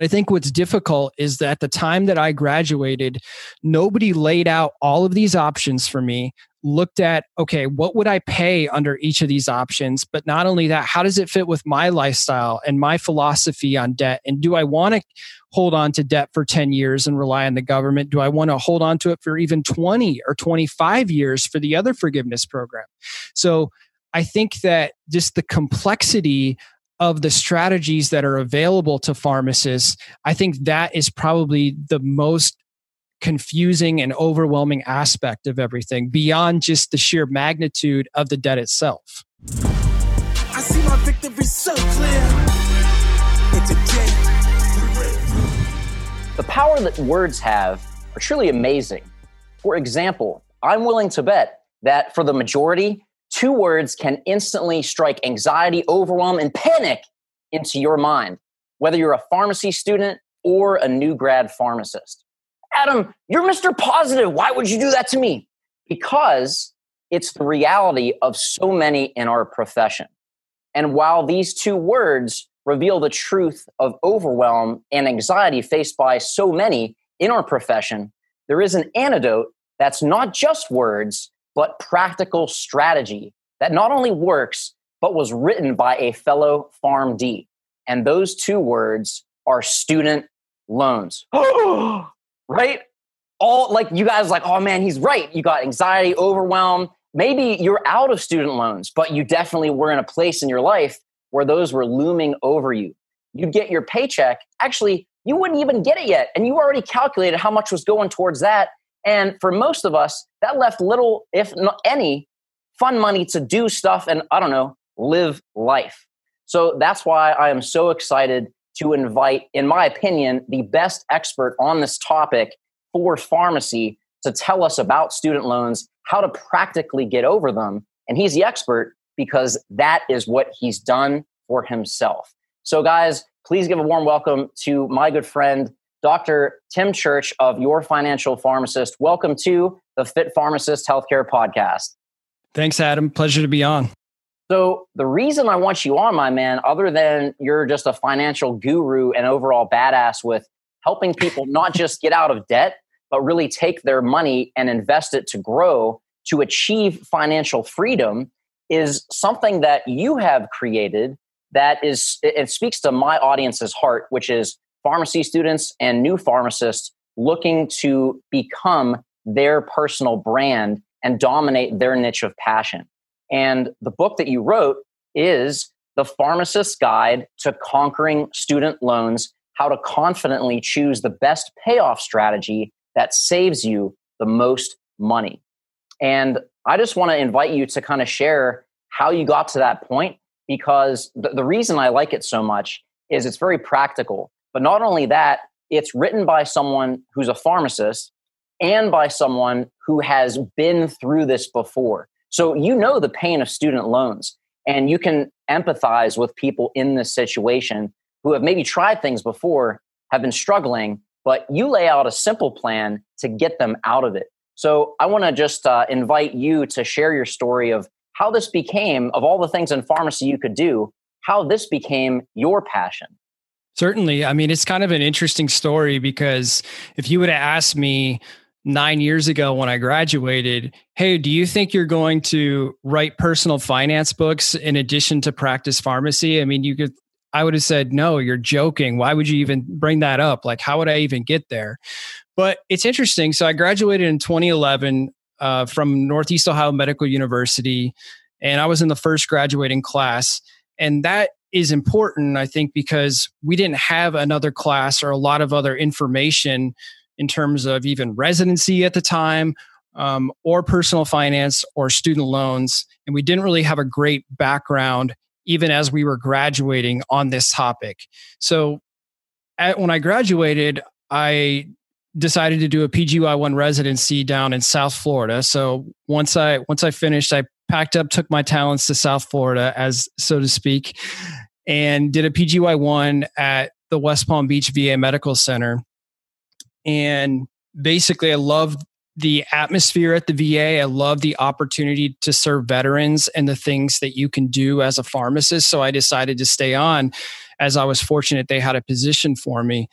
I think what's difficult is that at the time that I graduated, nobody laid out all of these options for me, looked at, okay, what would I pay under each of these options? But not only that, how does it fit with my lifestyle and my philosophy on debt? And do I want to hold on to debt for 10 years and rely on the government? Do I want to hold on to it for even 20 or 25 years for the other forgiveness program? So I think that just the complexity of the strategies that are available to pharmacists, I think that is probably the most confusing and overwhelming aspect of everything beyond just the sheer magnitude of the debt itself. I see my victory so clear. The power that words have are truly amazing. For example, I'm willing to bet that for the majority, two words can instantly strike anxiety, overwhelm, and panic into your mind, whether you're a pharmacy student or a new grad pharmacist. Adam, you're Mr. Positive. Why would you do that to me? Because it's the reality of so many in our profession. And while these two words reveal the truth of overwhelm and anxiety faced by so many in our profession, there is an antidote that's not just words, but practical strategy that not only works, but was written by a fellow PharmD. And those two words are student loans. right? All like you guys like, oh man, he's right. You got anxiety, overwhelm. Maybe you're out of student loans, but you definitely were in a place in your life where those were looming over you. You'd get your paycheck. Actually, you wouldn't even get it yet. And you already calculated how much was going towards that. And for most of us, that left little, if not any, fun money to do stuff and, I don't know, live life. So that's why I am so excited to invite, in my opinion, the best expert on this topic for pharmacy to tell us about student loans, how to practically get over them. And he's the expert because that is what he's done for himself. So, guys, please give a warm welcome to my good friend, Dr. Tim Church of Your Financial Pharmacist. Welcome to the Fit Pharmacist Healthcare Podcast. Thanks, Adam. Pleasure to be on. So, the reason I want you on, my man, other than you're just a financial guru and overall badass with helping people not just get out of debt, but really take their money and invest it to grow to achieve financial freedom is something that you have created that is it speaks to my audience's heart which is pharmacy students and new pharmacists looking to become their personal brand and dominate their niche of passion and the book that you wrote is the pharmacist's guide to conquering student loans how to confidently choose the best payoff strategy that saves you the most money and I just want to invite you to kind of share how you got to that point because the, the reason I like it so much is it's very practical. But not only that, it's written by someone who's a pharmacist and by someone who has been through this before. So you know the pain of student loans and you can empathize with people in this situation who have maybe tried things before, have been struggling, but you lay out a simple plan to get them out of it. So I want to just uh, invite you to share your story of how this became, of all the things in pharmacy you could do, how this became your passion. Certainly. I mean, it's kind of an interesting story because if you would have asked me nine years ago when I graduated, hey, do you think you're going to write personal finance books in addition to practice pharmacy? I mean, you could, I would have said, no, you're joking. Why would you even bring that up? Like, how would I even get there? But it's interesting. So I graduated in 2011 uh, from Northeast Ohio Medical University, and I was in the first graduating class. And that is important, I think, because we didn't have another class or a lot of other information in terms of even residency at the time um, or personal finance or student loans. And we didn't really have a great background even as we were graduating on this topic. So at, when I graduated, I decided to do a PGY1 residency down in South Florida. So once I once I finished, I packed up, took my talents to South Florida, as so to speak, and did a PGY1 at the West Palm Beach VA Medical Center. And basically, I loved the atmosphere at the VA. I love the opportunity to serve veterans and the things that you can do as a pharmacist. So I decided to stay on as I was fortunate they had a position for me.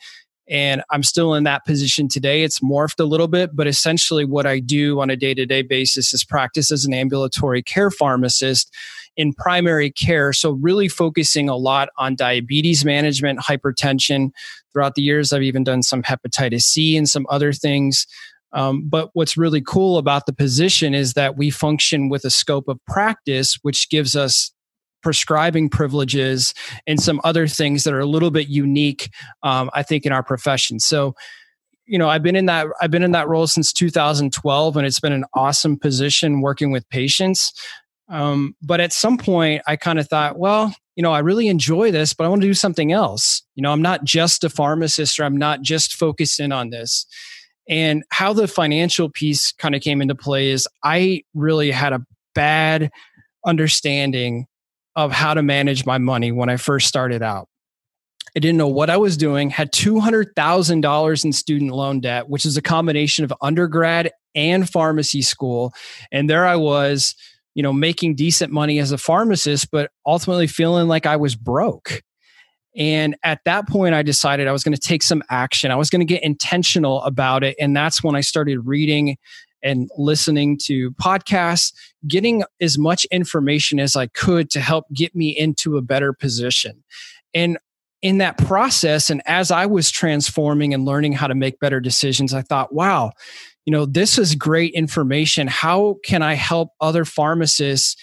And I'm still in that position today. It's morphed a little bit, but essentially what I do on a day to day basis is practice as an ambulatory care pharmacist in primary care. So, really focusing a lot on diabetes management, hypertension. Throughout the years, I've even done some hepatitis C and some other things. Um, but what's really cool about the position is that we function with a scope of practice, which gives us prescribing privileges and some other things that are a little bit unique, um, I think, in our profession. So, you know, I've been in that I've been in that role since 2012, and it's been an awesome position working with patients. Um, but at some point, I kind of thought, well, you know, I really enjoy this, but I want to do something else. You know, I'm not just a pharmacist, or I'm not just focused in on this. And how the financial piece kind of came into play is I really had a bad understanding of how to manage my money when I first started out. I didn't know what I was doing, had $200,000 in student loan debt, which is a combination of undergrad and pharmacy school. And there I was, you know, making decent money as a pharmacist, but ultimately feeling like I was broke. And at that point, I decided I was going to take some action. I was going to get intentional about it. And that's when I started reading and listening to podcasts, getting as much information as I could to help get me into a better position. And in that process, and as I was transforming and learning how to make better decisions, I thought, wow, you know, this is great information. How can I help other pharmacists?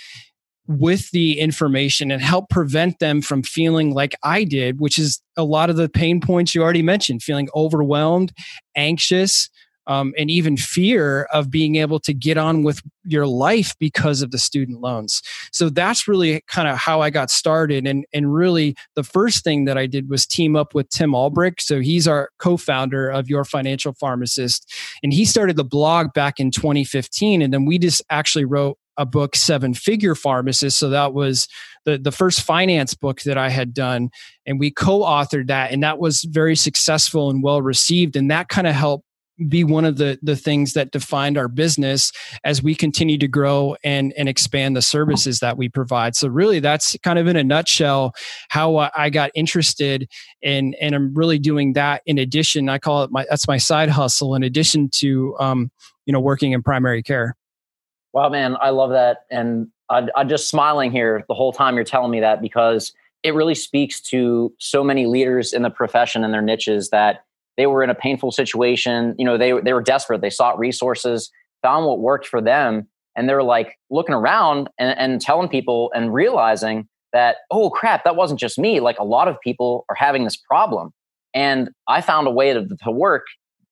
with the information and help prevent them from feeling like I did, which is a lot of the pain points you already mentioned feeling overwhelmed, anxious, um, and even fear of being able to get on with your life because of the student loans. So that's really kind of how I got started. And, and really, the first thing that I did was team up with Tim Ulbrich. So he's our co founder of Your Financial Pharmacist. And he started the blog back in 2015. And then we just actually wrote a book seven figure pharmacist so that was the the first finance book that i had done and we co-authored that and that was very successful and well received and that kind of helped be one of the the things that defined our business as we continue to grow and and expand the services that we provide. So really that's kind of in a nutshell how i got interested in and i'm really doing that in addition i call it my that's my side hustle in addition to um, you know working in primary care. Wow man i love that. And I, i'm just smiling here the whole time you're telling me that because it really speaks to so many leaders in the profession and their niches that they were in a painful situation. You know, they they were desperate. They sought resources, found what worked for them, and they were like looking around and, and telling people and realizing that oh crap, that wasn't just me. Like a lot of people are having this problem, and I found a way to, to work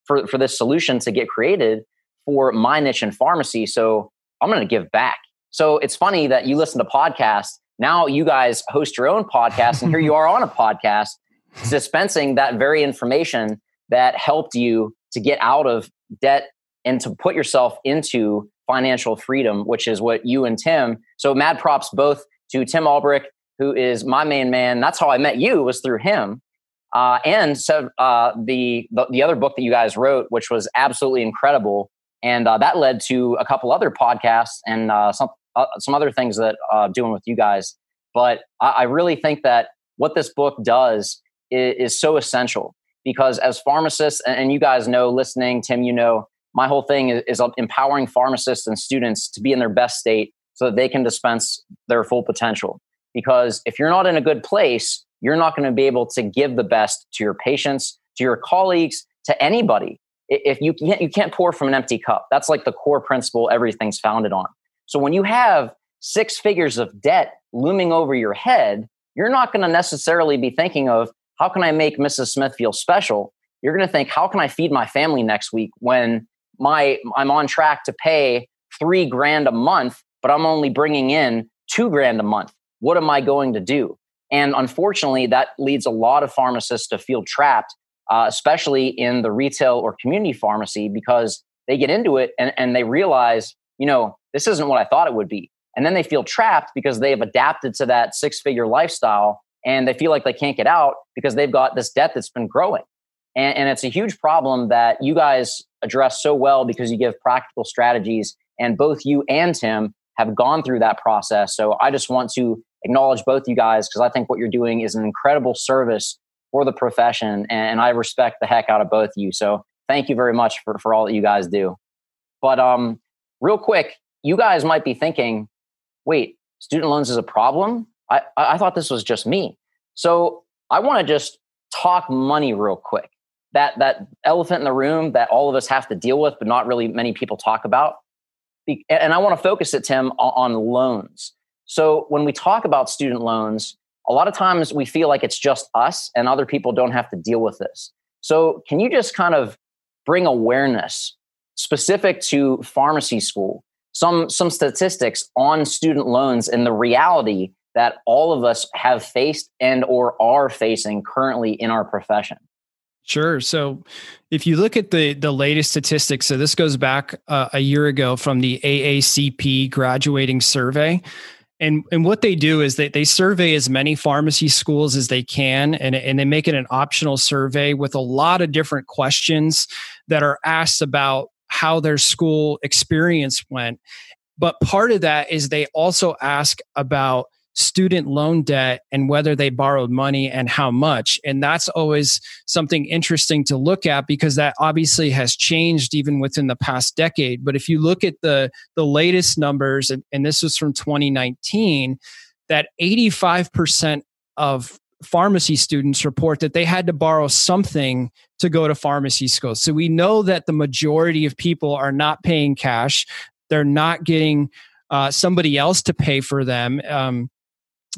for for this solution to get created for my niche in pharmacy. So I'm going to give back. So it's funny that you listen to podcasts. Now you guys host your own podcast, and here you are on a podcast dispensing that very information that helped you to get out of debt and to put yourself into financial freedom, which is what you and Tim. So mad props both to Tim Ulbrich, who is my main man. That's how I met you was through him. Uh, and so uh, the, the, the other book that you guys wrote, which was absolutely incredible, and uh, that led to a couple other podcasts and uh, some uh, some other things that uh, doing with you guys. But I, I, really think that what this book does is, is so essential because as pharmacists, and you guys know, listening, Tim, you know, my whole thing is, is uh, empowering pharmacists and students to be in their best state so that they can dispense their full potential. Because if you're not in a good place, you're not going to be able to give the best to your patients, to your colleagues, to anybody. If you can't, you can't pour from an empty cup. That's like the core principle everything's founded on. So when you have six figures of debt looming over your head, you're not going to necessarily be thinking of how can I make Mrs. Smith feel special? You're going to think, how can I feed my family next week when my I'm on track to pay three grand a month, but I'm only bringing in two grand a month. What am I going to do? And unfortunately, that leads a lot of pharmacists to feel trapped, uh, especially in the retail or community pharmacy, because they get into it and, and they realize, you know, this isn't what I thought it would be. And then they feel trapped because they have adapted to that six figure lifestyle and they feel like they can't get out because they've got this debt that's been growing. And, and it's a huge problem that you guys address so well because you give practical strategies. And both you and Tim have gone through that process. So I just want to acknowledge both you guys because I think what you're doing is an incredible service for the profession. And I respect the heck out of both of you. So thank you very much for, for all that you guys do. But um, real quick, you guys might be thinking, wait, student loans is a problem? I, I thought this was just me. So I want to just talk money real quick. That that elephant in the room that all of us have to deal with, but not really many people talk about. And I want to focus it, Tim, on loans. So when we talk about student loans, a lot of times we feel like it's just us and other people don't have to deal with this. So can you just kind of bring awareness specific to pharmacy school, some some statistics on student loans and the reality that all of us have faced and or are facing currently in our profession. Sure. So, if you look at the the latest statistics, so this goes back uh, a year ago from the AACP graduating survey, and and what they do is they they survey as many pharmacy schools as they can, and and they make it an optional survey with a lot of different questions that are asked about how their school experience went. But part of that is they also ask about student loan debt and whether they borrowed money and how much. And that's always something interesting to look at because that obviously has changed even within the past decade. But if you look at the, the latest numbers, and, and this was from 2019, that 85% of pharmacy students report that they had to borrow something to go to pharmacy school. So we know that the majority of people are not paying cash. They're not getting uh, somebody else to pay for them. Um,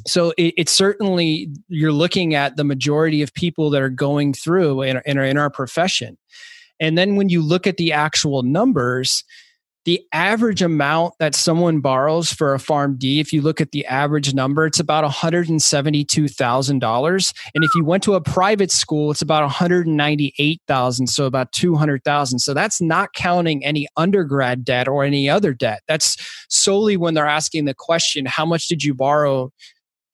so it, it's certainly you're looking at the majority of people that are going through in, in, in our profession and then when you look at the actual numbers the average amount that someone borrows for a PharmD if you look at the average number, it's about $172,000. And if you went to a private school, it's about 198000 so about 200000 So that's not counting any undergrad debt or any other debt. That's solely when they're asking the question, how much did you borrow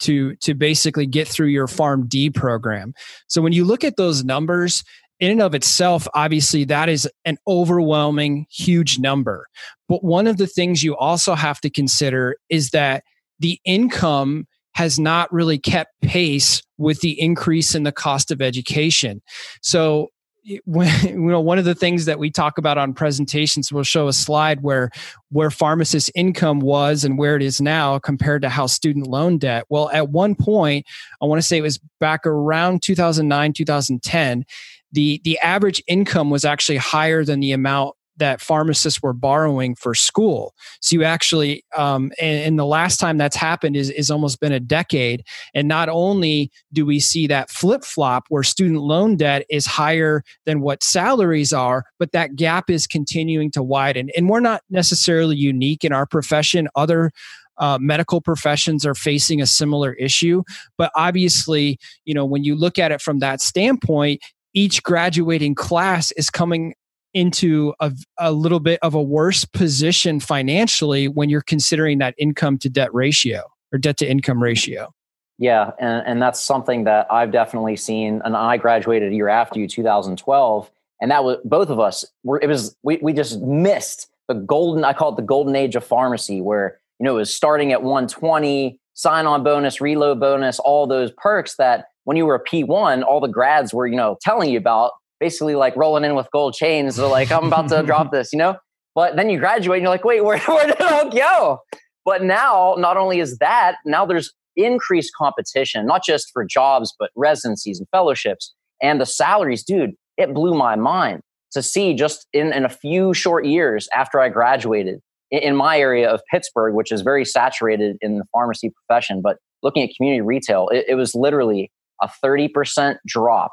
to to basically get through your PharmD program. So when you look at those numbers, in and of itself, obviously that is an overwhelming, huge number. But one of the things you also have to consider is that the income has not really kept pace with the increase in the cost of education. So when, you know one of the things that we talk about on presentations we'll show a slide where where pharmacist income was and where it is now compared to how student loan debt. Well at one point i want to say it was back around 2009 2010 the the average income was actually higher than the amount that pharmacists were borrowing for school. So you actually, um, and, and, the last time that's happened is, is almost been a decade. And not only do we see that flip flop where student loan debt is higher than what salaries are, but that gap is continuing to widen. And we're not necessarily unique in our profession. Other uh, medical professions are facing a similar issue. But obviously, you know, when you look at it from that standpoint, each graduating class is coming into a, a little bit of a worse position financially when you're considering that income to debt ratio or debt to income ratio. Yeah, and, and that's something that I've definitely seen. And I graduated a year after you, 2012, and that was both of us. Were it was we we just missed the golden. I call it the golden age of pharmacy, where you know it was starting at 120, sign on bonus, reload bonus, all those perks that when you were a P1, all the grads were you know telling you about basically like rolling in with gold chains. They're like, I'm about to drop this, you know? But then you graduate and you're like, wait, where, where did it go? But now, not only is that, now there's increased competition, not just for jobs, but residencies and fellowships. And the salaries, dude, it blew my mind to see just in, in a few short years after I graduated in, in my area of Pittsburgh, which is very saturated in the pharmacy profession, but looking at community retail, it, it was literally a 30% drop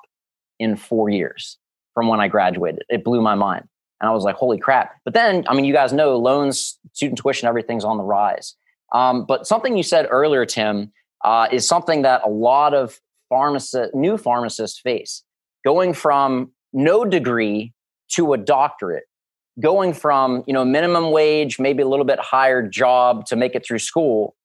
in four years from when I graduated. It blew my mind. And I was like, holy crap. But then, I mean, you guys know loans, student tuition, everything's on the rise. Um, but something you said earlier, Tim, uh, is something that a lot of pharmacist, new pharmacists face. Going from no degree to a doctorate, going from you know minimum wage, maybe a little bit higher job to make it through school,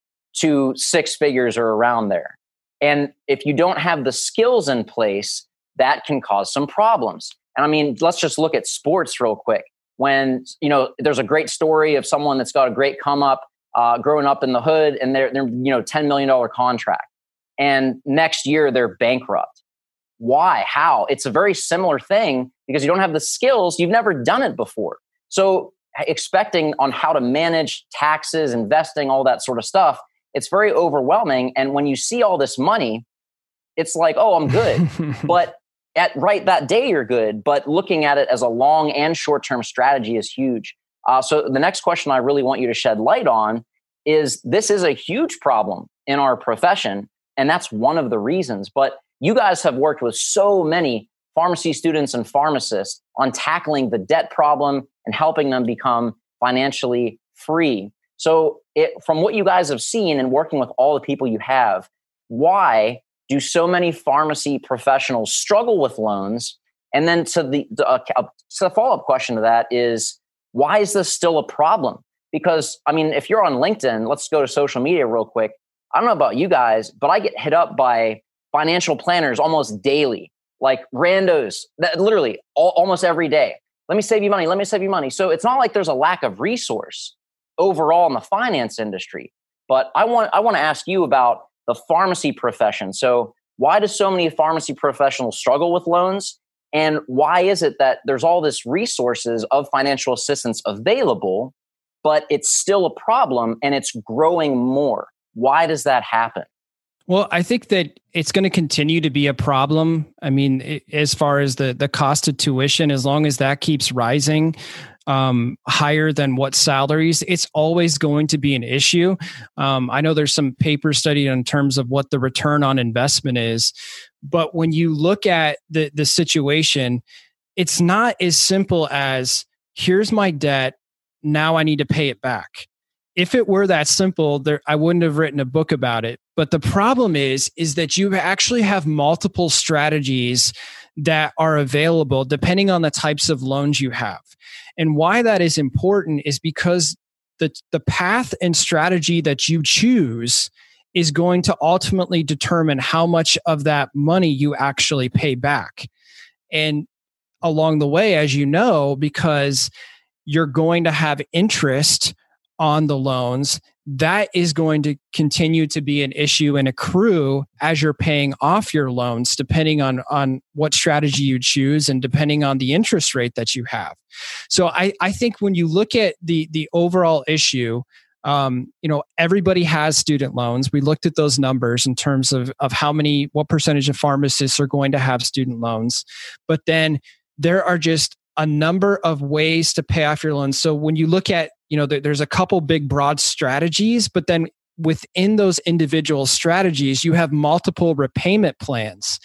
to six figures or around there. And if you don't have the skills in place, that can cause some problems. And I mean, let's just look at sports real quick. When, you know, there's a great story of someone that's got a great come up, uh, growing up in the hood and they're, they're you know $10 million contract. And next year they're bankrupt. Why? How? It's a very similar thing because you don't have the skills. You've never done it before. So expecting on how to manage taxes investing all that sort of stuff it's very overwhelming. And when you see all this money it's like oh i'm good. But at right that day you're good but looking at it as a long and short term strategy is huge uh, so the next question I really want you to shed light on is this is a huge problem in our profession, and that's one of the reasons. But you guys have worked with so many pharmacy students and pharmacists on tackling the debt problem and helping them become financially free. So, it, from what you guys have seen and working with all the people you have, why do so many pharmacy professionals struggle with loans? And then to the, the, uh, the follow up question to that is why is this still a problem? Because, I mean, if you're on LinkedIn, let's go to social media real quick. I don't know about you guys, but I get hit up by financial planners almost daily, like randos, that literally all, almost every day. Let me save you money. Let me save you money. So it's not like there's a lack of resource overall in the finance industry. But I want I want to ask you about the pharmacy profession. So why do so many pharmacy professionals struggle with loans? And why is it that there's all this resources of financial assistance available, but it's still a problem and it's growing more? Why does that happen? Well, I think that it's going to continue to be a problem. I mean, as far as the the cost of tuition, as long as that keeps rising, um, higher than what salaries, it's always going to be an issue. Um, I know there's some paper study in terms of what the return on investment is, but when you look at the the situation, it's not as simple as here's my debt, now I need to pay it back. If it were that simple, there I wouldn't have written a book about it. But the problem is is that you actually have multiple strategies that are available depending on the types of loans you have. And why that is important is because the, the path and strategy that you choose is going to ultimately determine how much of that money you actually pay back. And along the way, as you know, because you're going to have interest on the loans that is going to continue to be an issue and accrue as you're paying off your loans depending on on what strategy you choose and depending on the interest rate that you have. So i i think when you look at the the overall issue um, you know everybody has student loans. We looked at those numbers in terms of of how many what percentage of pharmacists are going to have student loans. But then there are just a number of ways to pay off your loans. So when you look at you know there's a couple big broad strategies but then within those individual strategies you have multiple repayment plans.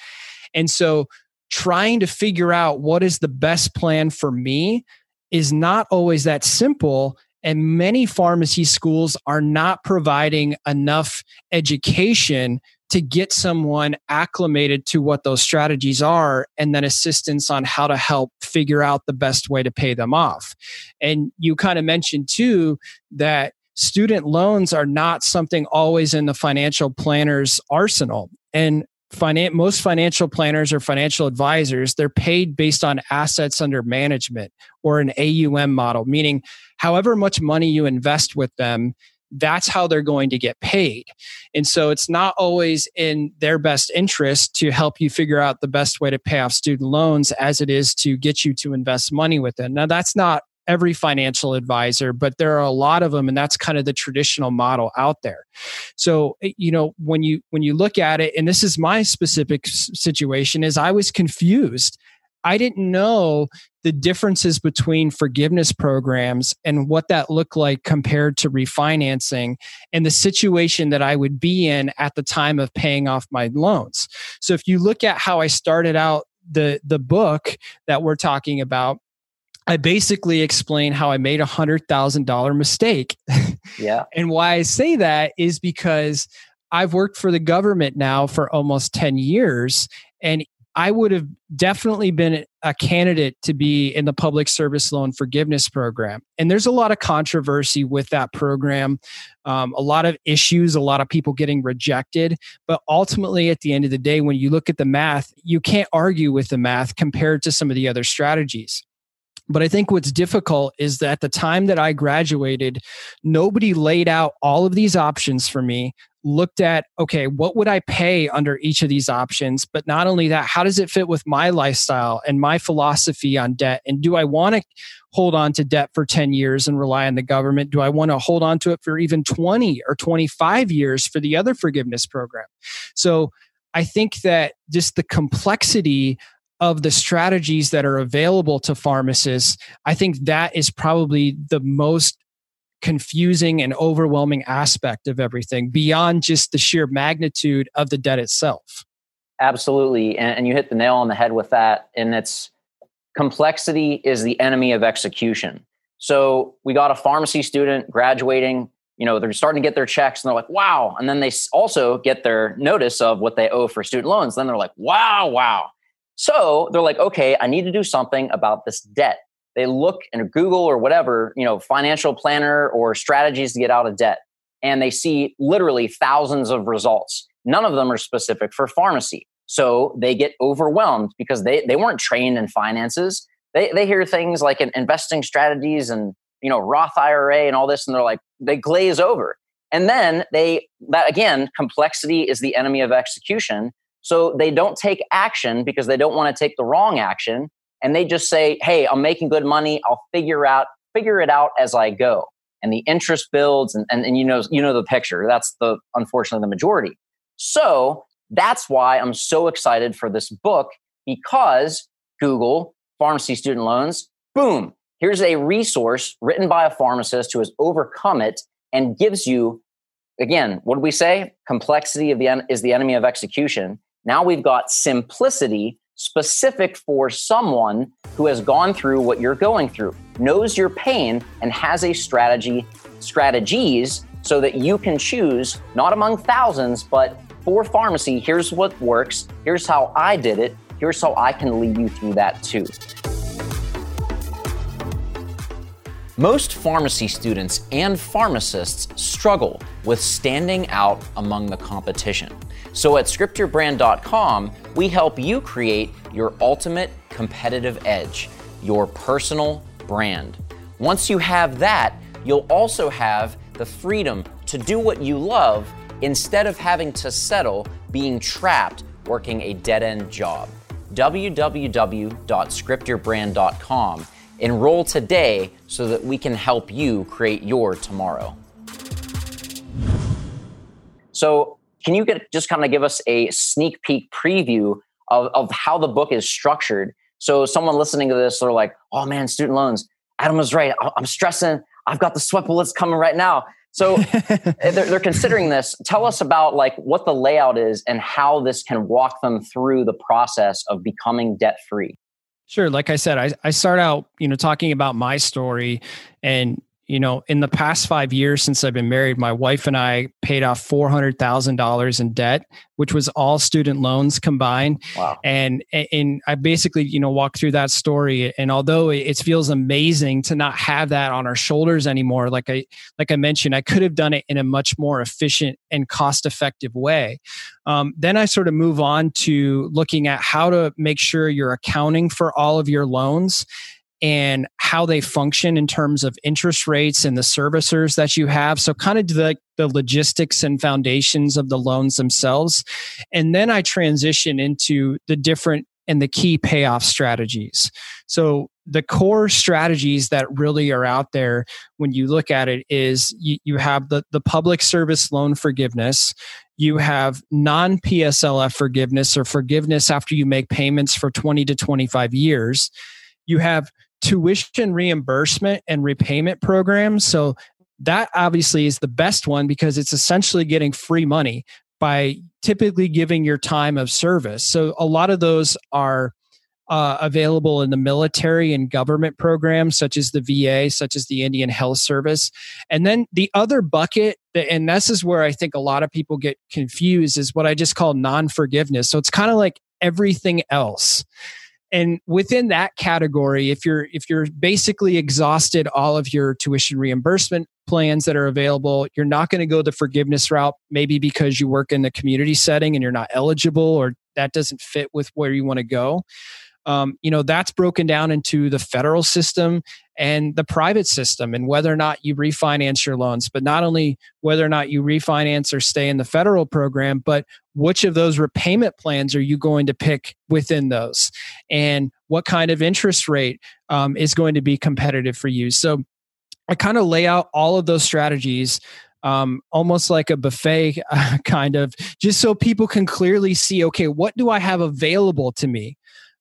And so trying to figure out what is the best plan for me is not always that simple and many pharmacy schools are not providing enough education to get someone acclimated to what those strategies are and then assistance on how to help figure out the best way to pay them off. And you kind of mentioned too that student loans are not something always in the financial planner's arsenal. And finan- most financial planners or financial advisors, they're paid based on assets under management or an AUM model, meaning however much money you invest with them, that's how they're going to get paid. And so it's not always in their best interest to help you figure out the best way to pay off student loans as it is to get you to invest money with them. Now, that's not every financial advisor, but there are a lot of them and that's kind of the traditional model out there. So, eh, you know, when you when you look at it and this is my specific situation is I was confused I didn't know the differences between forgiveness programs and what that looked like compared to refinancing and the situation that I would be in at the time of paying off my loans. So if you look at how I started out the the book that we're talking about, I basically explain how I made a hundred thousand dollar mistake. Yeah. and why I say that is because I've worked for the government now for almost 10 years. And I would have definitely been a candidate to be in the public service loan forgiveness program. And there's a lot of controversy with that program, um, a lot of issues, a lot of people getting rejected. But ultimately, at the end of the day, when you look at the math, you can't argue with the math compared to some of the other strategies. But I think what's difficult is that at the time that I graduated, nobody laid out all of these options for me, looked at, okay, what would I pay under each of these options? But not only that, how does it fit with my lifestyle and my philosophy on debt? And do I want to hold on to debt for 10 years and rely on the government? Do I want to hold on to it for even 20 or 25 years for the other forgiveness program? So I think that just the complexity of the strategies that are available to pharmacists, I think that is probably the most confusing and overwhelming aspect of everything beyond just the sheer magnitude of the debt itself. Absolutely. And, and, you hit the nail on the head with that. And it's complexity is the enemy of execution. So we got a pharmacy student graduating, you know, they're starting to get their checks and they're like, wow. And then they also get their notice of what they owe for student loans. Then they're like, wow, wow. So they're like, okay, I need to do something about this debt. They look in Google or whatever, you know, financial planner or strategies to get out of debt. And they see literally thousands of results. None of them are specific for pharmacy. So they get overwhelmed because they, they weren't trained in finances. They, they hear things like investing strategies and, you know, Roth IRA and all this, and they're like, they glaze over. And then they, that again, complexity is the enemy of execution. So they don't take action because they don't want to take the wrong action. And they just say, hey, I'm making good money. I'll figure out, figure it out as I go. And the interest builds and, and, and you know, you know the picture. That's the unfortunately the majority. So that's why I'm so excited for this book because Google, pharmacy student loans, boom, here's a resource written by a pharmacist who has overcome it and gives you again what do we say complexity of the is the enemy of execution now we've got simplicity specific for someone who has gone through what you're going through, knows your pain, and has a strategy, strategies so that you can choose not among thousands, but for pharmacy, here's what works, here's how I did it, here's how I can lead you through that too. Most pharmacy students and pharmacists struggle with standing out among the competition. So at scriptyourbrand.com, we help you create your ultimate competitive edge, your personal brand. Once you have that, you'll also have the freedom to do what you love instead of having to settle being trapped working a dead end job. www.scriptyourbrand.com. Enroll today so that we can help you create your tomorrow. So, can you get, just kind of give us a sneak peek preview of, of how the book is structured? So someone listening to this, they're like, oh man, student loans. Adam was right. I'm stressing. I've got the sweat bullets coming right now. So eh, they're, they're, considering this. Tell us about like what the layout is and how this can walk them through the process of becoming debt free. Sure. Like I said, I, I start out, you know, talking about my story and you know, in the past five years since I've been married, my wife and I paid off four hundred thousand dollars in debt, which was all student loans combined. Wow! And and I basically, you know, walked through that story. And although it feels amazing to not have that on our shoulders anymore, like I like I mentioned, I could have done it in a much more efficient and cost effective way. Um, then I sort of move on to looking at how to make sure you're accounting for all of your loans and how they function in terms of interest rates and the servicers that you have. So, kind of the, the logistics and foundations of the loans themselves. And then I transition into the different and the key payoff strategies. So, the core strategies that really are out there when you look at it is you, you have the, the public service loan forgiveness, you have non PSLF forgiveness or forgiveness after you make payments for 20 to 25 years. You have tuition reimbursement and repayment programs. So that obviously is the best one because it's essentially getting free money by typically giving your time of service. So a lot of those are uh, available in the military and government programs, such as the VA, such as the Indian Health Service. And then the other bucket, and this is where I think a lot of people get confused, is what I just call non forgiveness. So it's kind of like everything else and within that category if you're if you're basically exhausted all of your tuition reimbursement plans that are available you're not going to go the forgiveness route maybe because you work in the community setting and you're not eligible or that doesn't fit with where you want to go um, you know that's broken down into the federal system and the private system and whether or not you refinance your loans. But not only whether or not you refinance or stay in the federal program but which of those repayment plans are you going to pick within those? And what kind of interest rate um, is going to be competitive for you? So i kind of lay out all of those strategies um, almost like a buffet uh, kind of just so people can clearly see okay what do i have available to me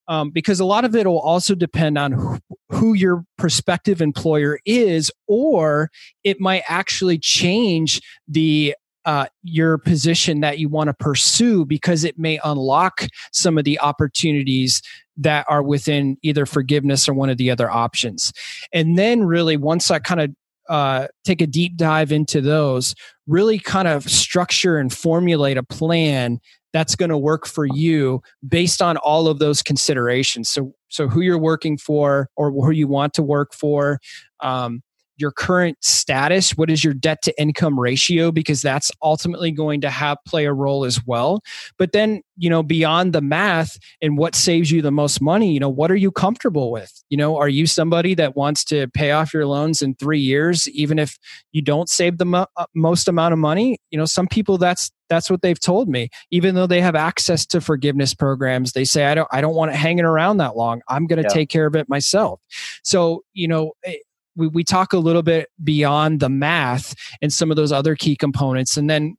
um, because a lot of it will also depend on who, who your prospective employer is or it might actually change the uh, your position that you want to pursue because it may unlock some of the opportunities that are within either forgiveness or one of the other options. And then, really, once I kind of uh, take a deep dive into those, really kind of structure and formulate a plan that's going to work for you based on all of those considerations. So, so who you're working for or who you want to work for, um, your current status what is your debt to income ratio? Because that's ultimately going to have play a role as well. But then you know beyond the math and what saves you the most money you know what are you comfortable with? You know are you somebody that wants to pay off your loans in 3 years even if you don't save the mo- uh, most amount of money? You know some people that's that's what they've told me. Even though they have access to forgiveness programs they say i don't i don't want it hanging around that long. I'm going to yeah. take care of it myself. So you know eh, we, we talk a little bit beyond the math and some of those other key components. And then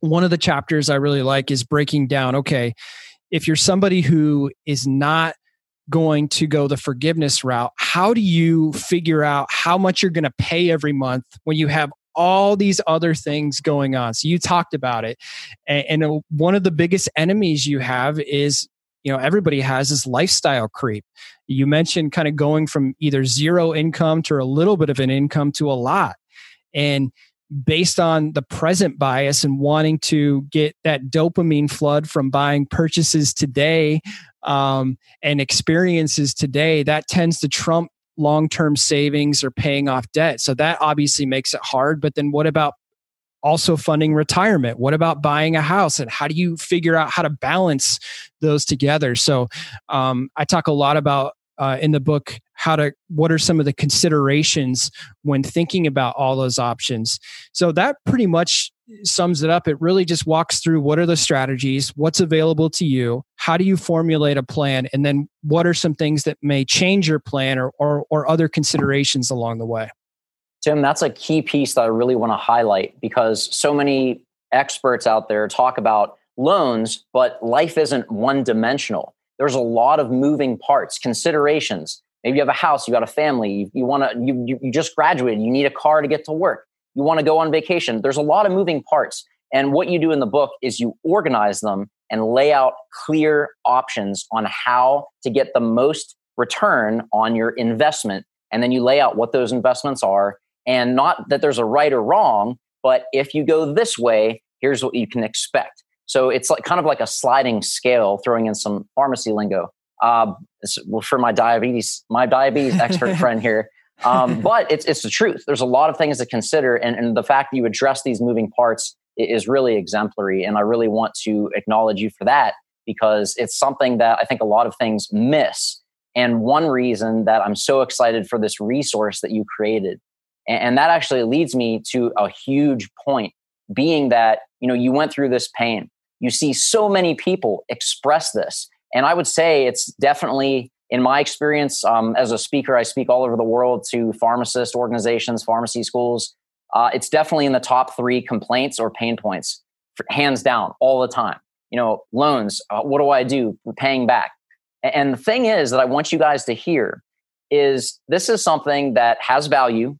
one of the chapters I really like is breaking down okay, if you're somebody who is not going to go the forgiveness route, how do you figure out how much you're going to pay every month when you have all these other things going on? So you talked about it. And, and one of the biggest enemies you have is you know everybody has this lifestyle creep. You mentioned kind of going from either zero income to a little bit of an income to a lot. And based on the present bias and wanting to get that dopamine flood from buying purchases today um, and experiences today that tends to trump long-term savings or paying off debt. So that obviously makes it hard but then what about also funding retirement? What about buying a house? And how do you figure out how to balance those together? So um, I talk a lot about uh, in the book how to what are some of the considerations when thinking about all those options so that pretty much sums it up it really just walks through what are the strategies what's available to you how do you formulate a plan and then what are some things that may change your plan or or, or other considerations along the way Tim, that's a key piece that I really want to highlight because so many experts out there talk about loans, but life isn't one dimensional. There's a lot of moving parts, considerations. Maybe you have a house, you got a family, you, you want to, you, you, you just graduated, you need a car to get to work, you want to go on vacation. There's a lot of moving parts. And what you do in the book is you organize them and lay out clear options on how to get the most return on your investment. And then you lay out what those investments are and not that there's a right or wrong, but if you go this way, here's what you can expect. So it's like kind of like a sliding scale, throwing in some pharmacy lingo. Uh, for my diabetes, my diabetes expert friend here. Um, but it's it's the truth. There's a lot of things to consider, and, and the fact that you address these moving parts is really exemplary. And I really want to acknowledge you for that because it's something that I think a lot of things miss. And one reason that I'm so excited for this resource that you created and that actually leads me to a huge point being that, you know, you went through this pain. You see so many people express this. And I would say it's definitely, in my experience um, as a speaker, I speak all over the world to pharmacist organizations, pharmacy schools. Uh, it's definitely in the top three complaints or pain points, hands down, all the time. You know, loans, uh, what do I do? Paying back. And the thing is that I want you guys to hear is this is something that has value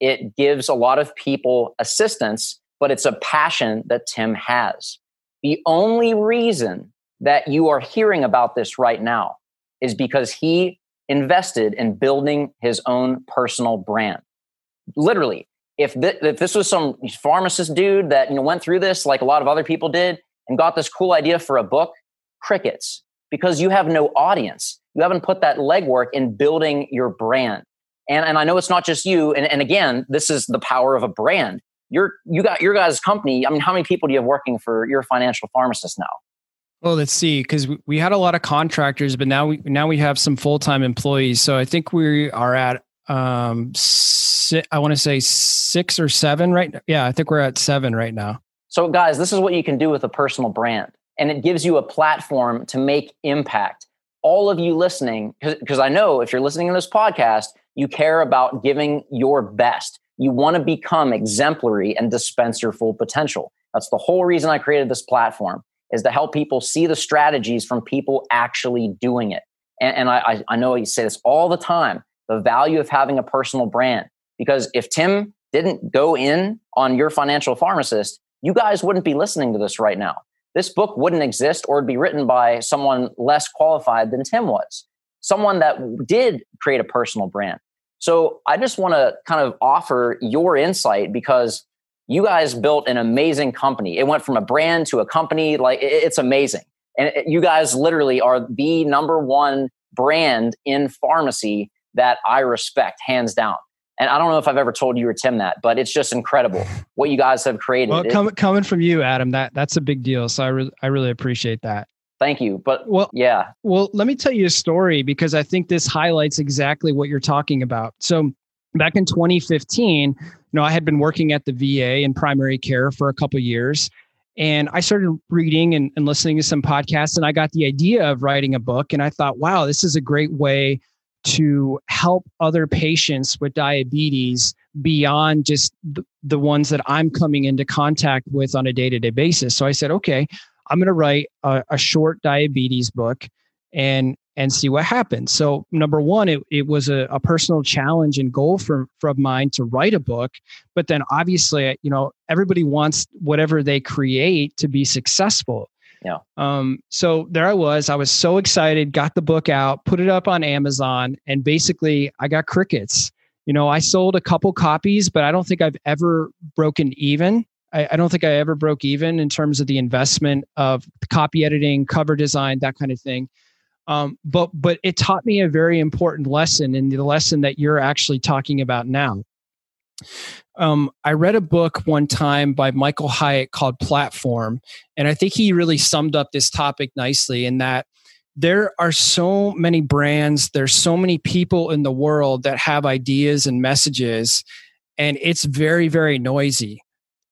it gives a lot of people assistance, but it's a passion that Tim has. The only reason that you are hearing about this right now is because he invested in building his own personal brand. Literally, if, th- if this was some pharmacist dude that you know went through this like a lot of other people did and got this cool idea for a book, crickets, because you have no audience. You haven't put that legwork in building your brand. And, and I know it's not just you. And, and again, this is the power of a brand. You're, you got your guys' company. I mean, how many people do you have working for your financial pharmacist now? Well, let's see, because we had a lot of contractors, but now we now we have some full time employees. So I think we are at um, si- I want to say six or seven right. Now. Yeah, I think we're at seven right now. So, guys, this is what you can do with a personal brand, and it gives you a platform to make impact. All of you listening, because I know if you're listening to this podcast, you care about giving your best. You want to become exemplary and dispense your full potential. That's the whole reason I created this platform is to help people see the strategies from people actually doing it. And, and I, I know you say this all the time the value of having a personal brand. Because if Tim didn't go in on your financial pharmacist, you guys wouldn't be listening to this right now. This book wouldn't exist or be written by someone less qualified than Tim was, someone that did create a personal brand. So I just want to kind of offer your insight because you guys built an amazing company. It went from a brand to a company. Like it's amazing. And you guys literally are the number one brand in pharmacy that I respect, hands down. And I don't know if I've ever told you or Tim that, but it's just incredible what you guys have created. Well, com- coming from you, Adam, that that's a big deal. So I re- I really appreciate that. Thank you. But well, yeah. Well, let me tell you a story because I think this highlights exactly what you're talking about. So back in 2015, you know, I had been working at the VA in primary care for a couple years. And I started reading and, and listening to some podcasts, and I got the idea of writing a book. And I thought, wow, this is a great way to help other patients with diabetes beyond just the, the ones that I'm coming into contact with on a day to day basis. So I said, okay, I'm going to write a, a, short diabetes book and and see what happens. So number one, it, it was a, a personal challenge and goal for from mine to write a book. But then obviously, you know, everybody wants whatever they create to be successful. Yeah. Um, so there I was. I was so excited, got the book out, put it up on Amazon, and basically I got crickets. You know, I sold a couple copies, but I don't think I've ever broken even. I, I don't think I ever broke even in terms of the investment of copy editing, cover design, that kind of thing. Um, but but it taught me a very important lesson, and the lesson that you're actually talking about now. Um, I read a book one time by Michael Hyatt called Platform, and I think he really summed up this topic nicely in that there are so many brands, there's so many people in the world that have ideas and messages, and it's very, very noisy.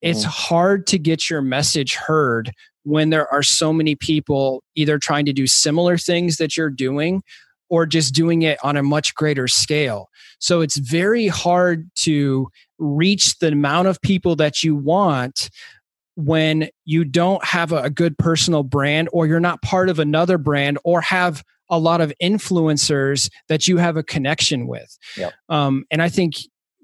It's mm. hard to get your message heard when there are so many people either trying to do similar things that you're doing or just doing it on a much greater scale. So it's very hard to reach the amount of people that you want when you don't have a, good personal brand or you're not part of another brand or have a lot of influencers that you have a connection with. Yep. Um, and I think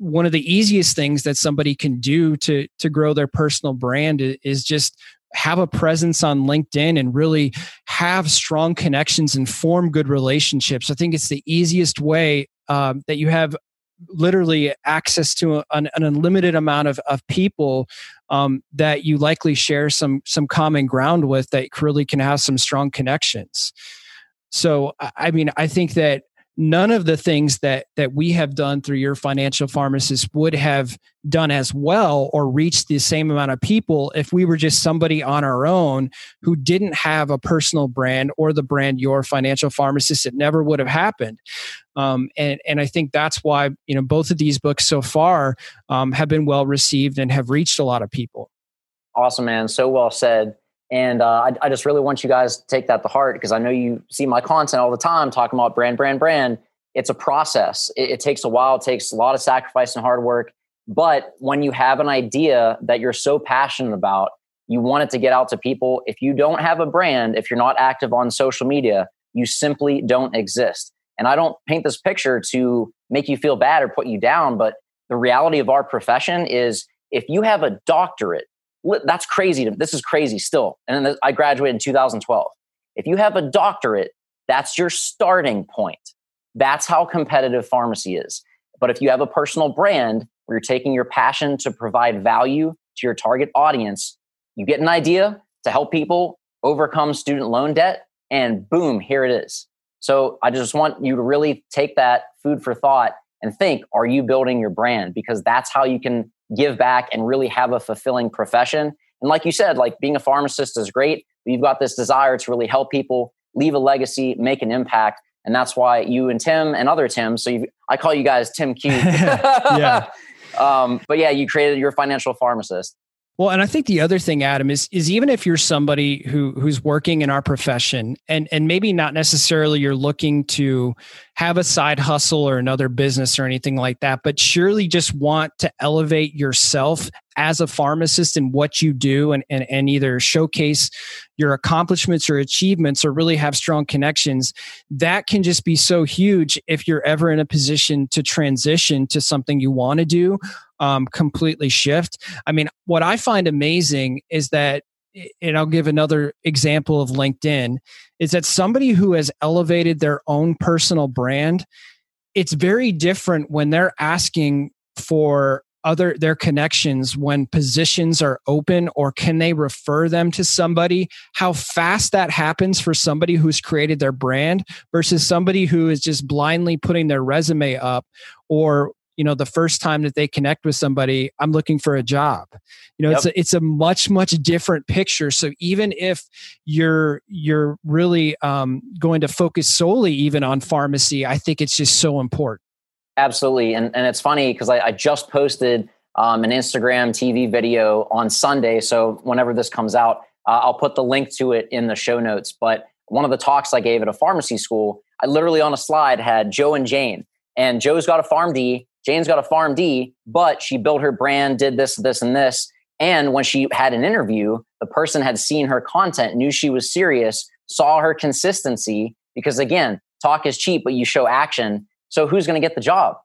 one of the easiest things that somebody can do to to grow their personal brand is just have a presence on LinkedIn and really have strong connections and form good relationships. I think it's the easiest way um, that you have literally access to an, an, unlimited amount of, of people um, that you likely share some some common ground with that really can have some strong connections. So I mean, I think that none of the things that that we have done through your financial pharmacist would have done as well or reached the same amount of people if we were just somebody on our own who didn't have a personal brand or the brand your financial pharmacist it never would have happened. Um, and and i think that's why you know both of these books so far um, have been well received and have reached a lot of people. Awesome man. So well said and uh, I, I, just really want you guys to take that to heart because I know you see my content all the time talking about brand, brand, brand. It's a process. It, it takes a while. It takes a lot of sacrifice and hard work. But when you have an idea that you're so passionate about, you want it to get out to people. If you don't have a brand, if you're not active on social media, you simply don't exist. And I don't paint this picture to make you feel bad or put you down, but the reality of our profession is if you have a doctorate that's crazy. This is crazy still. And then I graduated in 2012. If you have a doctorate, that's your starting point. That's how competitive pharmacy is. But if you have a personal brand where you're taking your passion to provide value to your target audience, you get an idea to help people overcome student loan debt, and boom, here it is. So I just want you to really take that food for thought and think are you building your brand? Because that's how you can give back and really have a fulfilling profession. And like you said, like being a pharmacist is great. But you've got this desire to really help people, leave a legacy, make an impact. And that's why you and Tim and other Tim, so I call you guys Tim Q. yeah. um, but yeah, you created your financial pharmacist. Well, and I think the other thing, Adam, is is even if you're somebody who who's working in our profession and and maybe not necessarily you're looking to have a side hustle or another business or anything like that, but surely just want to elevate yourself as a pharmacist and what you do and, and, and either showcase your accomplishments or achievements or really have strong connections, that can just be so huge if you're ever in a position to transition to something you want to do, um, completely shift. I mean, what I find amazing is that and I'll give another example of LinkedIn, is that somebody who has elevated their own personal brand, it's very different when they're asking for other their connections when positions are open or can they refer them to somebody how fast that happens for somebody who's created their brand versus somebody who is just blindly putting their resume up or you know the first time that they connect with somebody i'm looking for a job you know yep. it's a, it's a much much different picture so even if you're you're really um, going to focus solely even on pharmacy i think it's just so important Absolutely. And, and it's funny because I, I, just posted um, an Instagram TV video on Sunday. So whenever this comes out, uh, I'll put the link to it in the show notes. But one of the talks I gave at a pharmacy school, I literally on a slide had Joe and Jane. And Joe's got a PharmD, Jane's got a PharmD, but she built her brand, did this, this, and this. And when she had an interview, the person had seen her content, knew she was serious, saw her consistency. Because again, talk is cheap, but you show action so who's going to get the job?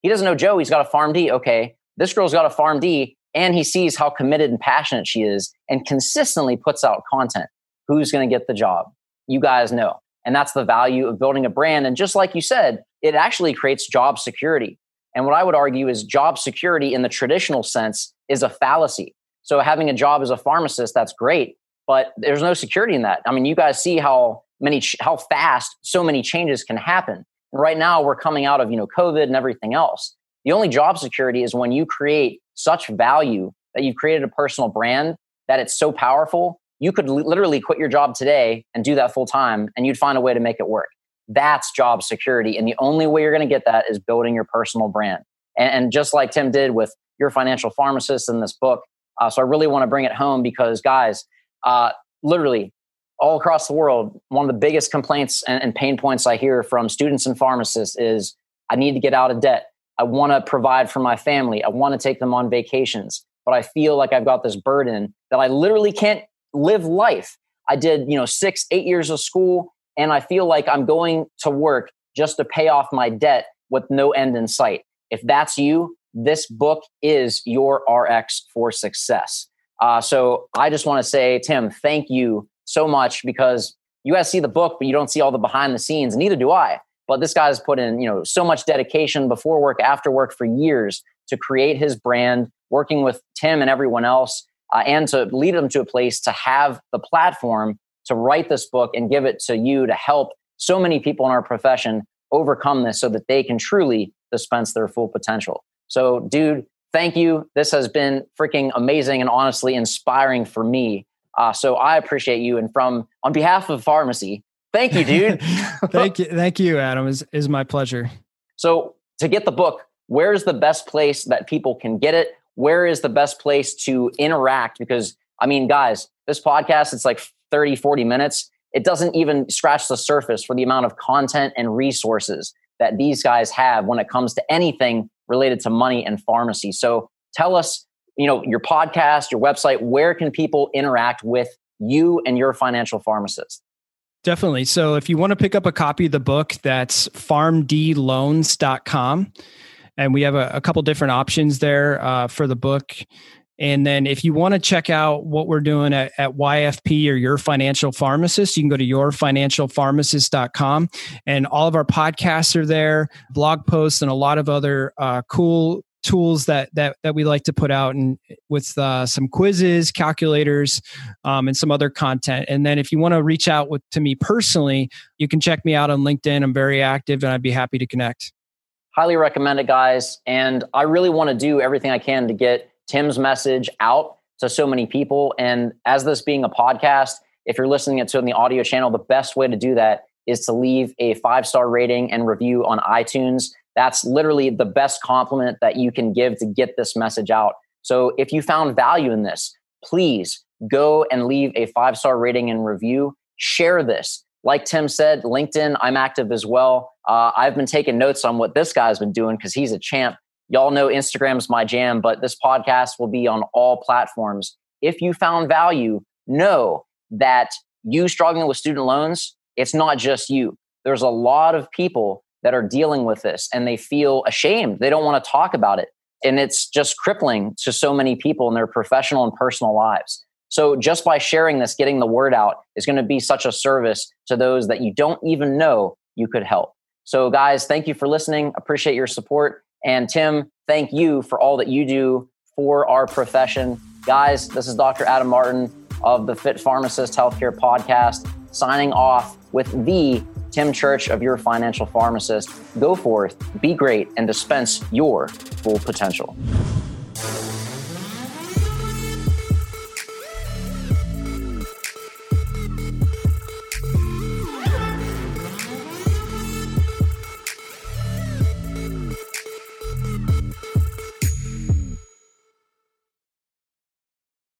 He doesn't know Joe. He's got a PharmD. Okay. This girl's got a PharmD and he sees how committed and passionate she is and consistently puts out content. Who's going to get the job? You guys know. And that's the value of building a brand. And just like you said, it actually creates job security. And what I would argue is job security in the traditional sense is a fallacy. So having a job as a pharmacist, that's great, but there's no security in that. I mean, you guys see how many, how fast so many changes can happen. And right now we're coming out of, you know, COVID and everything else. The only job security is when you create such value that you've created a personal brand that it's so powerful, you could literally quit your job today and do that full time and you'd find a way to make it work. That's job security. And the only way you're going to get that is building your personal brand. And, and, just like Tim did with your financial pharmacist in this book. Uh, so I really want to bring it home because, guys, uh, literally all across the world, one of the biggest complaints and, and pain points I hear from students and pharmacists is I need to get out of debt. I want to provide for my family. I want to take them on vacations, but I feel like I've got this burden that I literally can't live life. I did, you know, six, eight years of school, and I feel like I'm going to work just to pay off my debt with no end in sight. If that's you, this book is your RX for success. Uh, so I just want to say, Tim, thank you so much because you guys see the book, but you don't see all the behind the scenes. Neither do I. But this guy's put in, you know, so much dedication before work, after work for years to create his brand, working with Tim and everyone else, uh, and to lead them to a place to have the platform to write this book and give it to you to help so many people in our profession overcome this so that they can truly dispense their full potential. So, dude, thank you. This has been freaking amazing and honestly inspiring for me uh, so I appreciate you. And from on behalf of pharmacy, thank you, dude. thank you. Thank you, Adam. Is is my pleasure. So to get the book, where's the best place that people can get it? Where is the best place to interact? Because I mean, guys, this podcast, it's like 30, 40 minutes. It doesn't even scratch the surface for the amount of content and resources that these guys have when it comes to anything related to money and pharmacy. So tell us you know your podcast your website where can people interact with you and your financial pharmacist definitely so if you want to pick up a copy of the book that's pharmdloans.com and we have a, a couple different options there uh, for the book and then if you want to check out what we're doing at, at, YFP or your financial pharmacist, you can go to yourfinancialpharmacist.com and all of our podcasts are there, blog posts, and a lot of other uh, cool tools that that that we like to put out and with uh, some quizzes calculators um, and some other content. And then if you want to reach out with to me personally you can check me out on linkedin. I'm very active and i'd be happy to connect. Highly recommend it guys. And i really want to do everything i can to get tim's message out to so many people. And as this being a podcast, if you're listening to it on the audio channel, the best way to do that is to leave a five star rating and review on iTunes. That's literally the best compliment that you can give to get this message out. So if you found value in this, please go and leave a five star rating and review. Share this. Like Tim said, LinkedIn, I'm active as well. Uh, I've been taking notes on what this guy's been doing because he's a champ. Y'all know Instagram's my jam, but this podcast will be on all platforms. If you found value, know that you struggling with student loans, it's not just you. There's a lot of people that are dealing with this and they feel ashamed. They don't want to talk about it. And it's just crippling to so many people in their professional and personal lives. So, just by sharing this, getting the word out is going to be such a service to those that you don't even know you could help. So, guys, thank you for listening. Appreciate your support. And Tim, thank you for all that you do for our profession. Guys, this is Dr. Adam Martin of the Fit Pharmacist Healthcare Podcast, signing off with the Tim Church of your financial pharmacist. Go forth, be great, and dispense your full potential.